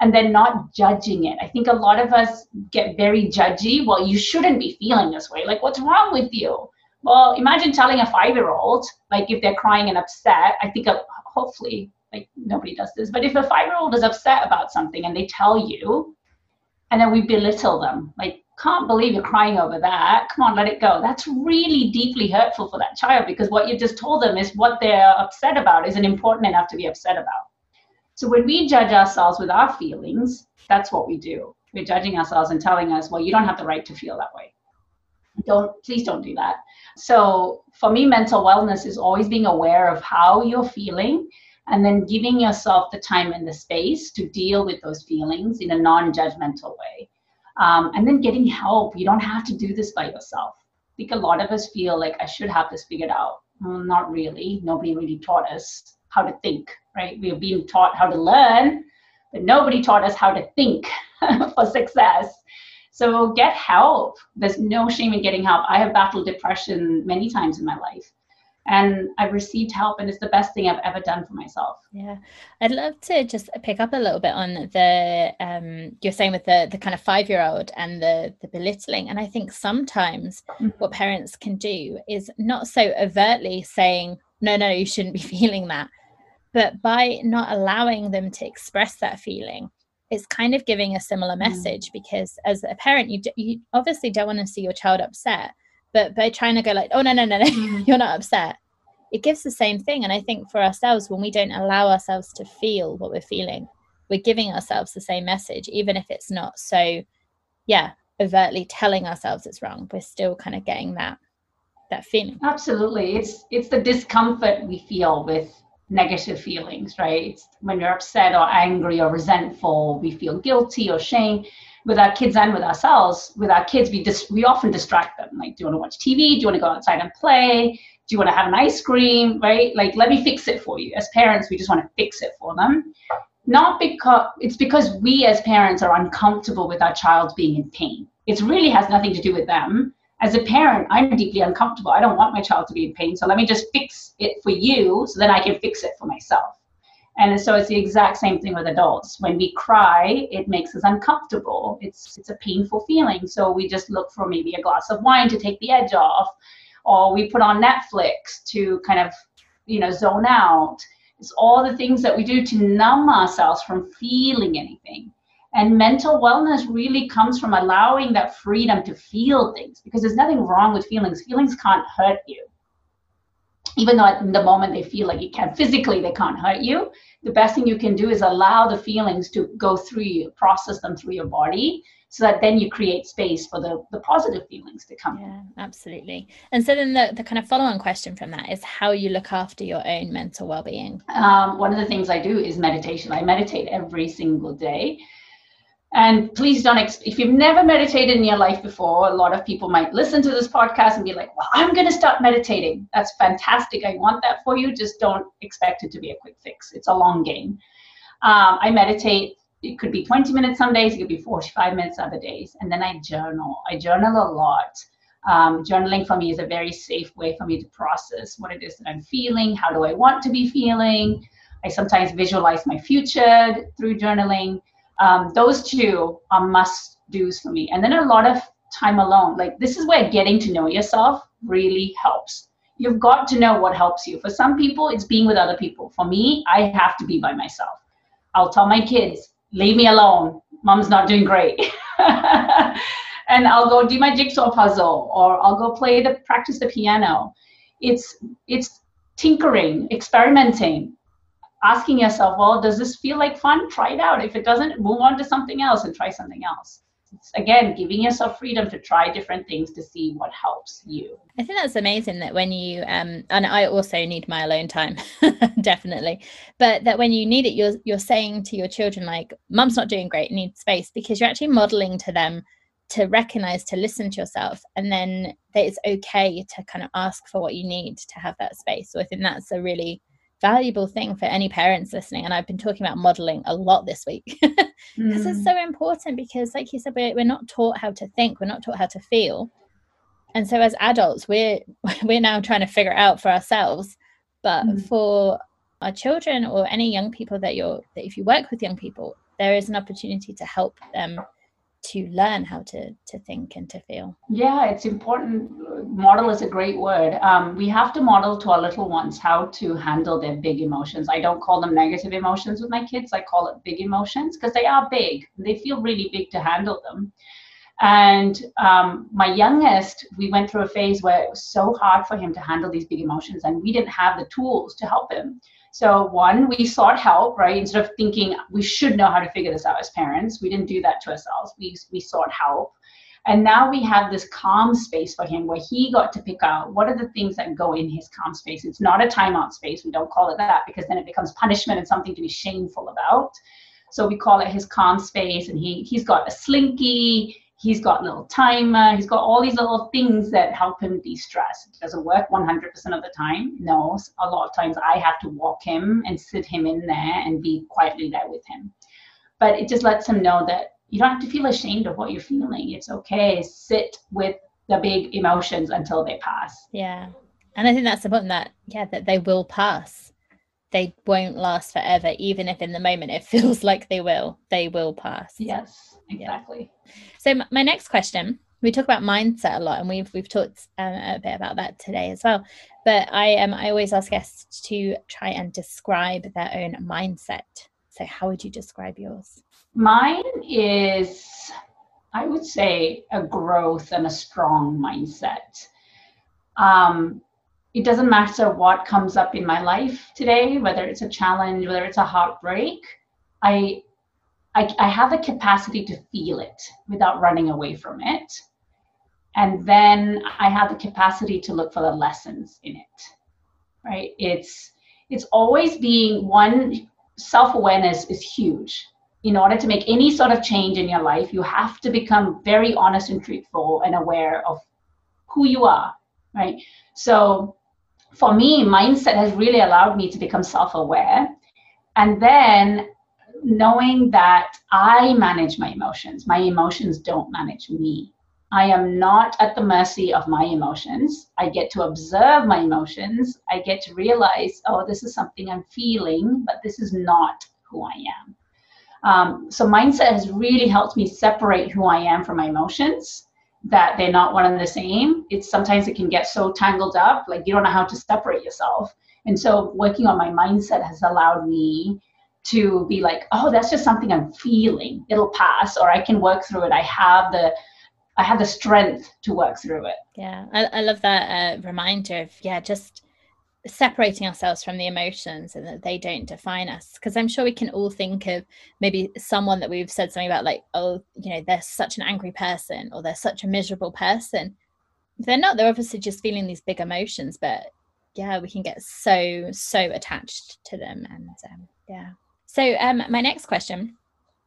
B: And then not judging it. I think a lot of us get very judgy. Well, you shouldn't be feeling this way. Like, what's wrong with you? Well, imagine telling a five year old, like, if they're crying and upset, I think uh, hopefully, like, nobody does this, but if a five year old is upset about something and they tell you, and then we belittle them, like, can't believe you're crying over that. Come on, let it go. That's really deeply hurtful for that child because what you just told them is what they're upset about isn't important enough to be upset about. So when we judge ourselves with our feelings, that's what we do. We're judging ourselves and telling us, well, you don't have the right to feel that way. Don't please don't do that. So for me, mental wellness is always being aware of how you're feeling and then giving yourself the time and the space to deal with those feelings in a non-judgmental way. Um, and then getting help. You don't have to do this by yourself. I think a lot of us feel like I should have this figured out. Well, not really. Nobody really taught us how to think, right? We have been taught how to learn, but nobody taught us how to think for success. So get help. There's no shame in getting help. I have battled depression many times in my life. And I've received help, and it's the best thing I've ever done for myself.
A: Yeah, I'd love to just pick up a little bit on the um, you're saying with the the kind of five year old and the the belittling. And I think sometimes mm-hmm. what parents can do is not so overtly saying, "No, no, you shouldn't be feeling that," but by not allowing them to express that feeling it's kind of giving a similar mm. message because as a parent you, you obviously don't want to see your child upset but by trying to go like oh no no no no mm. you're not upset it gives the same thing and i think for ourselves when we don't allow ourselves to feel what we're feeling we're giving ourselves the same message even if it's not so yeah overtly telling ourselves it's wrong we're still kind of getting that that feeling
B: absolutely it's it's the discomfort we feel with negative feelings, right? when you're upset or angry or resentful, we feel guilty or shame. With our kids and with ourselves, with our kids, we just we often distract them. Like, do you want to watch TV? Do you want to go outside and play? Do you want to have an ice cream? Right? Like, let me fix it for you. As parents, we just want to fix it for them. Not because it's because we as parents are uncomfortable with our child being in pain. It really has nothing to do with them as a parent, I'm deeply uncomfortable. I don't want my child to be in pain. So let me just fix it for you so then I can fix it for myself. And so it's the exact same thing with adults. When we cry, it makes us uncomfortable. It's it's a painful feeling. So we just look for maybe a glass of wine to take the edge off, or we put on Netflix to kind of, you know, zone out. It's all the things that we do to numb ourselves from feeling anything. And mental wellness really comes from allowing that freedom to feel things because there's nothing wrong with feelings. Feelings can't hurt you. Even though in the moment they feel like it can physically, they can't hurt you. The best thing you can do is allow the feelings to go through you, process them through your body, so that then you create space for the, the positive feelings to come.
A: Yeah, absolutely. And so then the, the kind of follow on question from that is how you look after your own mental well being.
B: Um, one of the things I do is meditation. I meditate every single day. And please don't, ex- if you've never meditated in your life before, a lot of people might listen to this podcast and be like, well, I'm going to start meditating. That's fantastic. I want that for you. Just don't expect it to be a quick fix. It's a long game. Um, I meditate. It could be 20 minutes some days, it could be 45 minutes other days. And then I journal. I journal a lot. Um, journaling for me is a very safe way for me to process what it is that I'm feeling. How do I want to be feeling? I sometimes visualize my future through journaling um, those two are must do's for me. And then a lot of time alone. Like this is where getting to know yourself really helps. You've got to know what helps you. For some people, it's being with other people. For me, I have to be by myself. I'll tell my kids, leave me alone. mom's not doing great. and I'll go do my jigsaw puzzle or I'll go play the practice the piano. It's it's tinkering, experimenting, asking yourself, well, does this feel like fun? Try it out. If it doesn't, move on to something else and try something else. It's, again, giving yourself freedom to try different things to see what helps you.
A: I think that's amazing that when you, um, and I also need my alone time, definitely, but that when you need it, you're you're saying to your children like, "Mum's not doing great, need space," because you're actually modeling to them to recognize to listen to yourself and then that it's okay to kind of ask for what you need to have that space so i think that's a really valuable thing for any parents listening and i've been talking about modeling a lot this week because mm. it's so important because like you said we're, we're not taught how to think we're not taught how to feel and so as adults we're we're now trying to figure it out for ourselves but mm. for our children or any young people that you're that if you work with young people there is an opportunity to help them to learn how to to think and to feel.
B: Yeah it's important. Model is a great word. Um, we have to model to our little ones how to handle their big emotions. I don't call them negative emotions with my kids. I call it big emotions because they are big. They feel really big to handle them. And um, my youngest we went through a phase where it was so hard for him to handle these big emotions and we didn't have the tools to help him so, one, we sought help, right? Instead of thinking we should know how to figure this out as parents, we didn't do that to ourselves. We, we sought help. And now we have this calm space for him where he got to pick out what are the things that go in his calm space. It's not a timeout space. We don't call it that because then it becomes punishment and something to be shameful about. So we call it his calm space. And he, he's got a slinky, he's got little timer. He's got all these little things that help him de-stress. It doesn't work 100% of the time. No a lot of times i have to walk him and sit him in there and be quietly there with him. But it just lets him know that you don't have to feel ashamed of what you're feeling. It's okay. Sit with the big emotions until they pass.
A: Yeah. And i think that's important that yeah that they will pass they won't last forever even if in the moment it feels like they will they will pass
B: yes exactly.
A: Yeah. So my next question, we talk about mindset a lot, and we've we've talked um, a bit about that today as well. But I um I always ask guests to try and describe their own mindset. So how would you describe yours?
B: Mine is, I would say, a growth and a strong mindset. Um, it doesn't matter what comes up in my life today, whether it's a challenge, whether it's a heartbreak. I I, I have the capacity to feel it without running away from it. And then I have the capacity to look for the lessons in it. Right? It's it's always being one self-awareness is huge. In order to make any sort of change in your life, you have to become very honest and truthful and aware of who you are. Right. So for me, mindset has really allowed me to become self-aware. And then knowing that I manage my emotions, my emotions don't manage me. I am not at the mercy of my emotions. I get to observe my emotions. I get to realize, oh, this is something I'm feeling, but this is not who I am. Um, so, mindset has really helped me separate who I am from my emotions, that they're not one and the same. It's sometimes it can get so tangled up, like you don't know how to separate yourself. And so, working on my mindset has allowed me to be like, oh, that's just something I'm feeling. It'll pass, or I can work through it. I have the I have the strength to work through it.
A: Yeah, I, I love that uh, reminder of yeah, just separating ourselves from the emotions and that they don't define us. Because I'm sure we can all think of maybe someone that we've said something about, like, oh, you know, they're such an angry person or they're such a miserable person. They're not. They're obviously just feeling these big emotions, but yeah, we can get so so attached to them, and um, yeah. So, um, my next question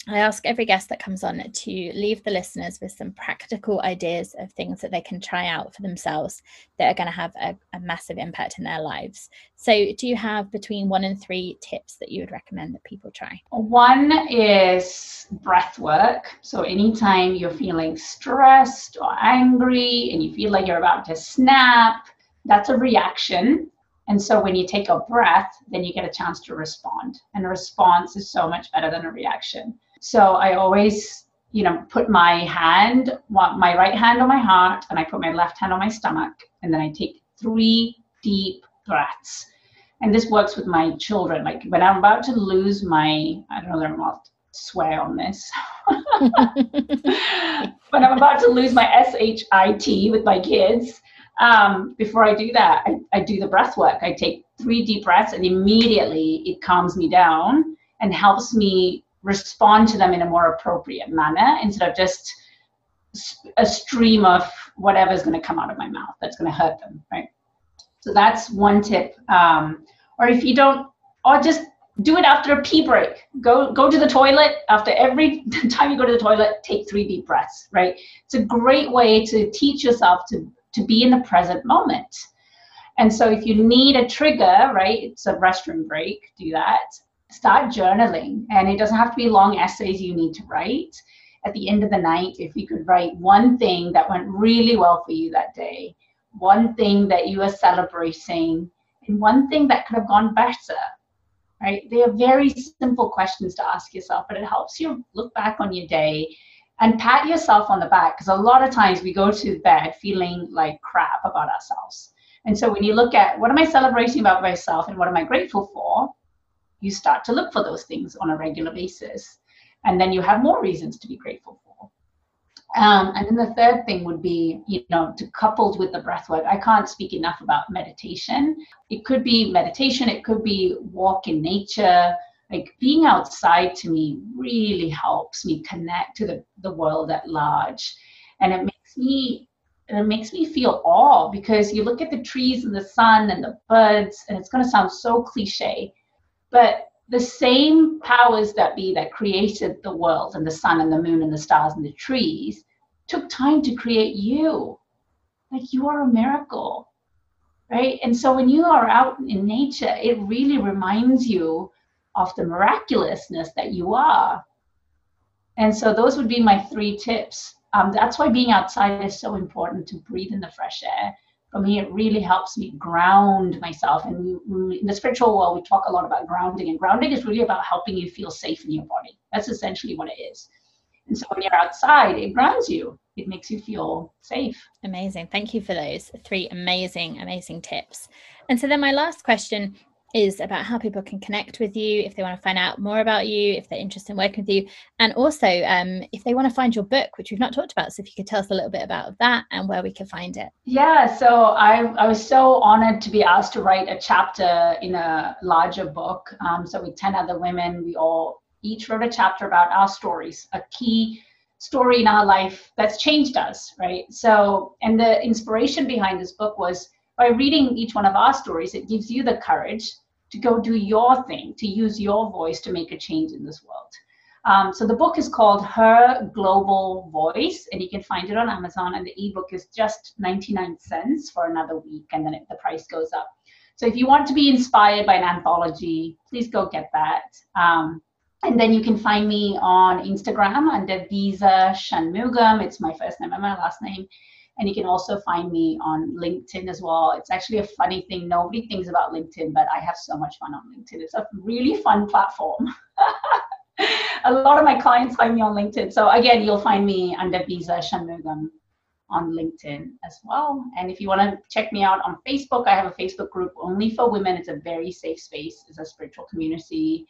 A: I ask every guest that comes on to leave the listeners with some practical ideas of things that they can try out for themselves that are going to have a, a, massive impact in their lives. So, do you have between one and three tips that you would recommend that people try?
B: One is breath work. So, anytime you're feeling stressed or angry and you feel like you're about to snap, that's a reaction and so when you take a breath, then you get a chance to respond. And a response is so much better than a reaction. So I always, you know, put my hand, my right hand on my heart, and I put my left hand on my stomach. And then I take three deep breaths. And this works with my children. Like when I'm about to lose my, I don't know, they're not swear on this. but I'm about to lose my SHIT with my kids. Um, before I do that, I, I do the breath work. I take three deep breaths and immediately it calms me down and helps me respond to them in a more appropriate manner instead of just a stream of whatever's going to come out of my mouth that's going to hurt them, right? So that's one tip. Um, or if you don't, or just do it after a pee break. Go go to the toilet after every time you go to the toilet. Take three deep breaths. Right. It's a great way to teach yourself to to be in the present moment. And so if you need a trigger, right, it's a restroom break. Do that. Start journaling, and it doesn't have to be long essays you need to write. At the end of the night, if you could write one thing that went really well for you that day, one thing that you are celebrating, and one thing that could have gone better right? They are very simple questions to ask yourself, but it helps you look back on your day and pat yourself on the back because a lot of times we go to bed feeling like crap about ourselves. And so when you look at what am I celebrating about myself and what am I grateful for, you start to look for those things on a regular basis. And then you have more reasons to be grateful for. Um, and then the third thing would be, you know, to coupled with the breath work. I can't speak enough about meditation. It could be meditation, it could be walk in nature. Like being outside to me really helps me connect to the, the world at large. And it makes me it makes me feel awe because you look at the trees and the sun and the birds, and it's gonna sound so cliche, but the same powers that be that created the world and the sun and the moon and the stars and the trees took time to create you. Like you are a miracle, right? And so when you are out in nature, it really reminds you of the miraculousness that you are. And so those would be my three tips. Um, that's why being outside is so important to breathe in the fresh air for me, it really helps me ground myself. And in the spiritual world, we talk a lot about grounding, and grounding is really about helping you feel safe in your body. That's essentially what it is. And so when you're outside, it grounds you. It makes you feel safe.
A: Amazing. Thank you for those three amazing, amazing tips. And so then my last question is about how people can connect with you if they want to find out more about you, if they're interested in working with you, and also um, if they want to find your book, which we've not talked about. So if you could tell us a little bit about that and where we can find it.
B: Yeah, so I, I was so honored to be asked to write a chapter in a larger book. Um, so with 10 other women, we all each wrote a chapter about our stories, a key story in our life that's changed us, right? So, and the inspiration behind this book was by reading each one of our stories, it gives you the courage to go do your thing, to use your voice to make a change in this world. Um, so the book is called Her Global Voice, and you can find it on Amazon. And the ebook is just 99 cents for another week, and then it, the price goes up. So if you want to be inspired by an anthology, please go get that. Um, and then you can find me on Instagram under Visa Shanmugam. It's my first name and my last name. And you can also find me on LinkedIn as well. It's actually a funny thing. Nobody thinks about LinkedIn, but I have so much fun on LinkedIn. It's a really fun platform. a lot of my clients find me on LinkedIn. So again, you'll find me under Visa Shanmugam on LinkedIn as well. And if you want to check me out on Facebook, I have a Facebook group only for women. It's a very safe space. It's a spiritual community.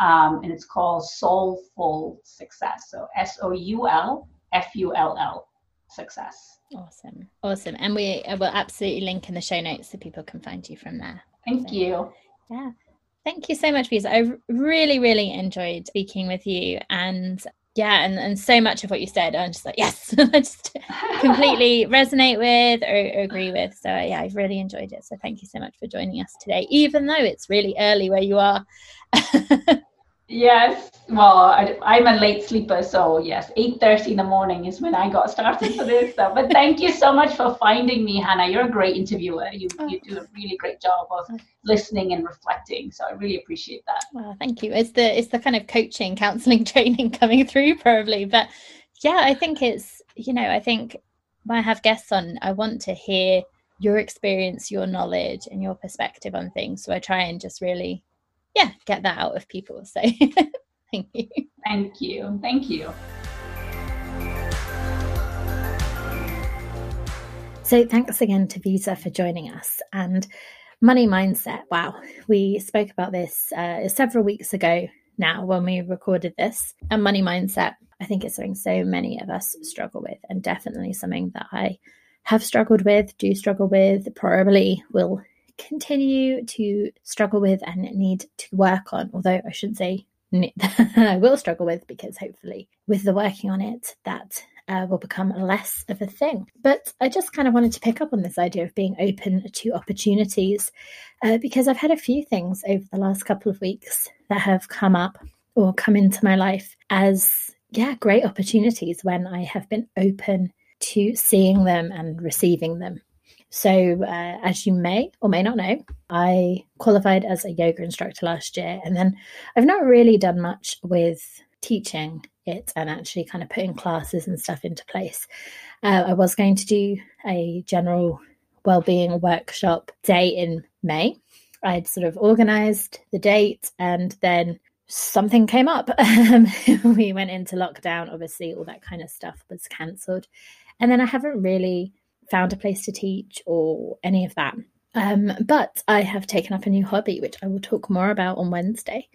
B: Um, and it's called Soulful Success. So S O U L F U L L Success.
A: Awesome. Awesome. And we uh, will absolutely link in the show notes so people can find you from there.
B: Thank so, you.
A: Yeah. Thank you so much, Visa. I really, really enjoyed speaking with you. And yeah, and, and so much of what you said, I'm just like, yes, I just completely resonate with or, or, agree with. So yeah, I've really enjoyed it. So thank you so much for joining us today, even though it's really early where you are.
B: Yes, well, I, am a late sleeper, so yes, 8.30 in the morning is when I got started for this stuff. But thank you so much for finding me, Hannah. You're a great interviewer. You, oh. you do a really great job of listening and reflecting. So I really appreciate that.
A: Well, thank you. It's the it's the kind of coaching, counseling, training coming through probably. But yeah, I think it's, you know, I think when I have guests on, I want to hear your experience, your knowledge, and your perspective on things. So I try and just really yeah, get that out of people. So thank you.
B: Thank you. Thank you.
A: So thanks again to Visa for joining us. And money mindset. Wow, we spoke about this uh, several weeks ago now when we recorded this. And money mindset, I think it's something so many of us struggle with, and definitely something that I have struggled with, do struggle with, probably will continue to struggle with and need to work on. Although I shouldn't say I will struggle with because hopefully with the working on it, that uh, will become less of a thing. But I just kind of wanted to pick up on this idea of being open to opportunities uh, because I've had a few things over the last couple of weeks that have come up or come into my life as, yeah, great opportunities when I have been open to seeing them and receiving them. So, uh, as you may or may not know, I qualified as a yoga instructor last year, and then I've not really done much with teaching it and actually kind of putting classes and stuff into place. Uh, I was going to do a general well-being workshop day in May. I'd sort of organized the date and then something came up. we went into lockdown, obviously, all that kind of stuff was cancelled. And then I haven't really found a place to teach or any of that. Um, but I have taken up a new hobby, which I will talk more about on Wednesday.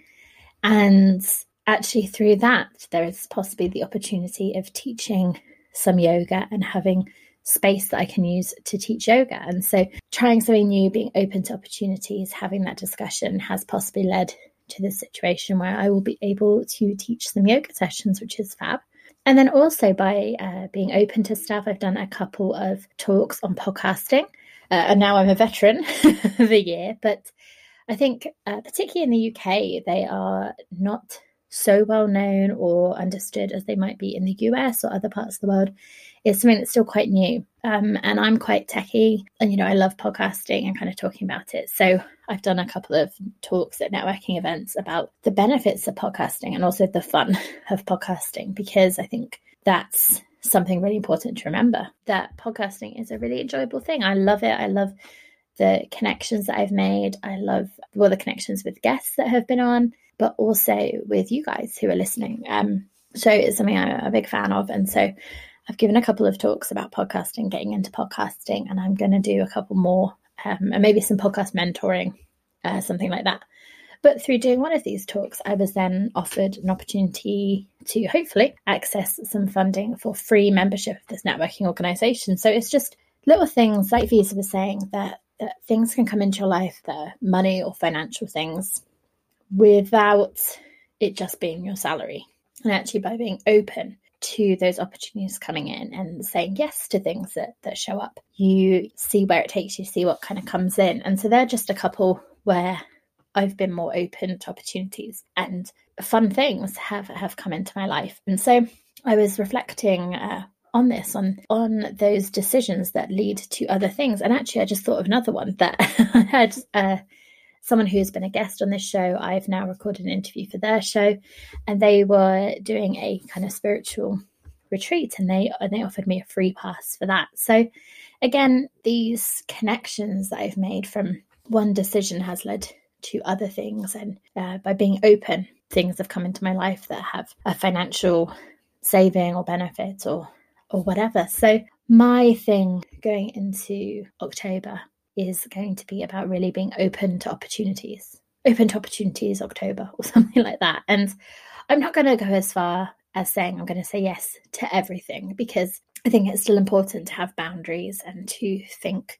A: And actually through that there is possibly the opportunity of teaching some yoga and having space that I can use to teach yoga. And so trying something new, being open to opportunities, having that discussion has possibly led to this situation where I will be able to teach some yoga sessions, which is fab. And then also by uh, being open to stuff, I've done a couple of talks on podcasting. Uh, and now I'm a veteran of a year, but I think, uh, particularly in the UK, they are not so well known or understood as they might be in the US or other parts of the world It's something that's still quite new. Um, and I'm quite techie, and you know, I love podcasting and kind of talking about it. So I've done a couple of talks at networking events about the benefits of podcasting and also the fun of podcasting because I think that's something really important to remember that podcasting is a really enjoyable thing. I love it. I love the connections that I've made. I love all the connections with guests that have been on but also with you guys who are listening. Um, so it's something I'm a big fan of. And so I've given a couple of talks about podcasting, getting into podcasting, and I'm going to do a couple more um, and maybe some podcast mentoring, uh, something like that. But through doing one of these talks, I was then offered an opportunity to hopefully access some funding for free membership of this networking organization. So it's just little things like Visa was saying that, that things can come into your life are money or financial things without it just being your salary. And actually, by being open to those opportunities coming in and saying yes to things that, that show up, you see where it takes you, see what kind of comes in. And so they're just a couple where I've been more open to opportunities and fun things have, have come into my life. And so I was reflecting uh, on this on on those decisions that lead to other things and actually i just thought of another one that i had uh, someone who's been a guest on this show. I've now recorded an interview for their show, and they were doing a kind of spiritual retreat, and they and they offered me a free pass for that. So, again, these connections that I've made from one decision has led to other things, and uh, by being open, things have come into my life that have a financial saving or benefit or or whatever. So my thing going into October is going to be about really being open to opportunities. Open to opportunities October or something like that. And I'm not going to go as far as saying I'm going to say yes to everything because I think it's still important to have boundaries and to think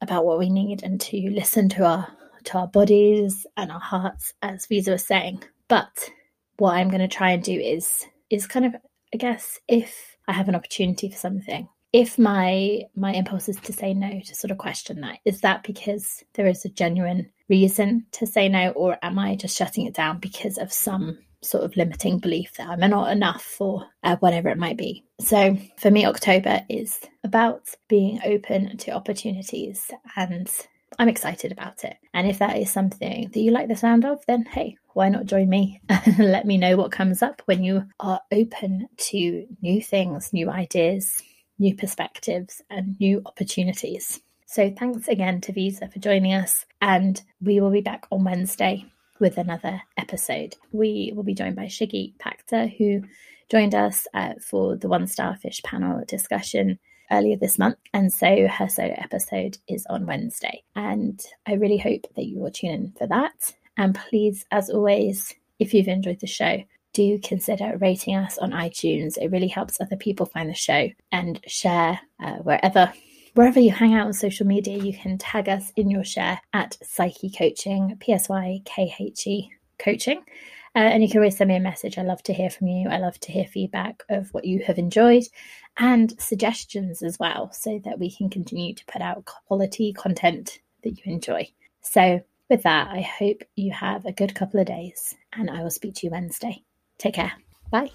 A: about what we need and to listen to our to our bodies and our hearts as Visa was saying. But what I'm going to try and do is is kind of I guess if I have an opportunity for something if my my impulse is to say no to sort of question that is that because there is a genuine reason to say no or am i just shutting it down because of some sort of limiting belief that i'm not enough or uh, whatever it might be? So for me october is about being open to opportunities and i'm excited about it. And if that is something that you like the sound of then hey why not join me? Let me know what comes up when you are open to new things new ideas new perspectives and new opportunities. So, thanks again to Visa for joining us, and we will be back on Wednesday with another episode. We will be joined by Shigi Pakta, who joined us uh, for the One Starfish panel discussion earlier this month. And so her solo episode is on Wednesday. And I really hope that you will tune in for that. And please, as always, if you've enjoyed the show, do consider rating us on iTunes. It really helps other people find the show and share uh, wherever wherever you hang out on social media. You can tag us in your share at Psykhe Coaching, P S Y K H E Coaching. Uh, and you can always send me a message. I love to hear from you. I love to hear feedback of what you have enjoyed and suggestions as well, so that we can continue to put out quality content that you enjoy. So, with that, I hope you have a good couple of days and I will speak to you Wednesday. Take care. Bye.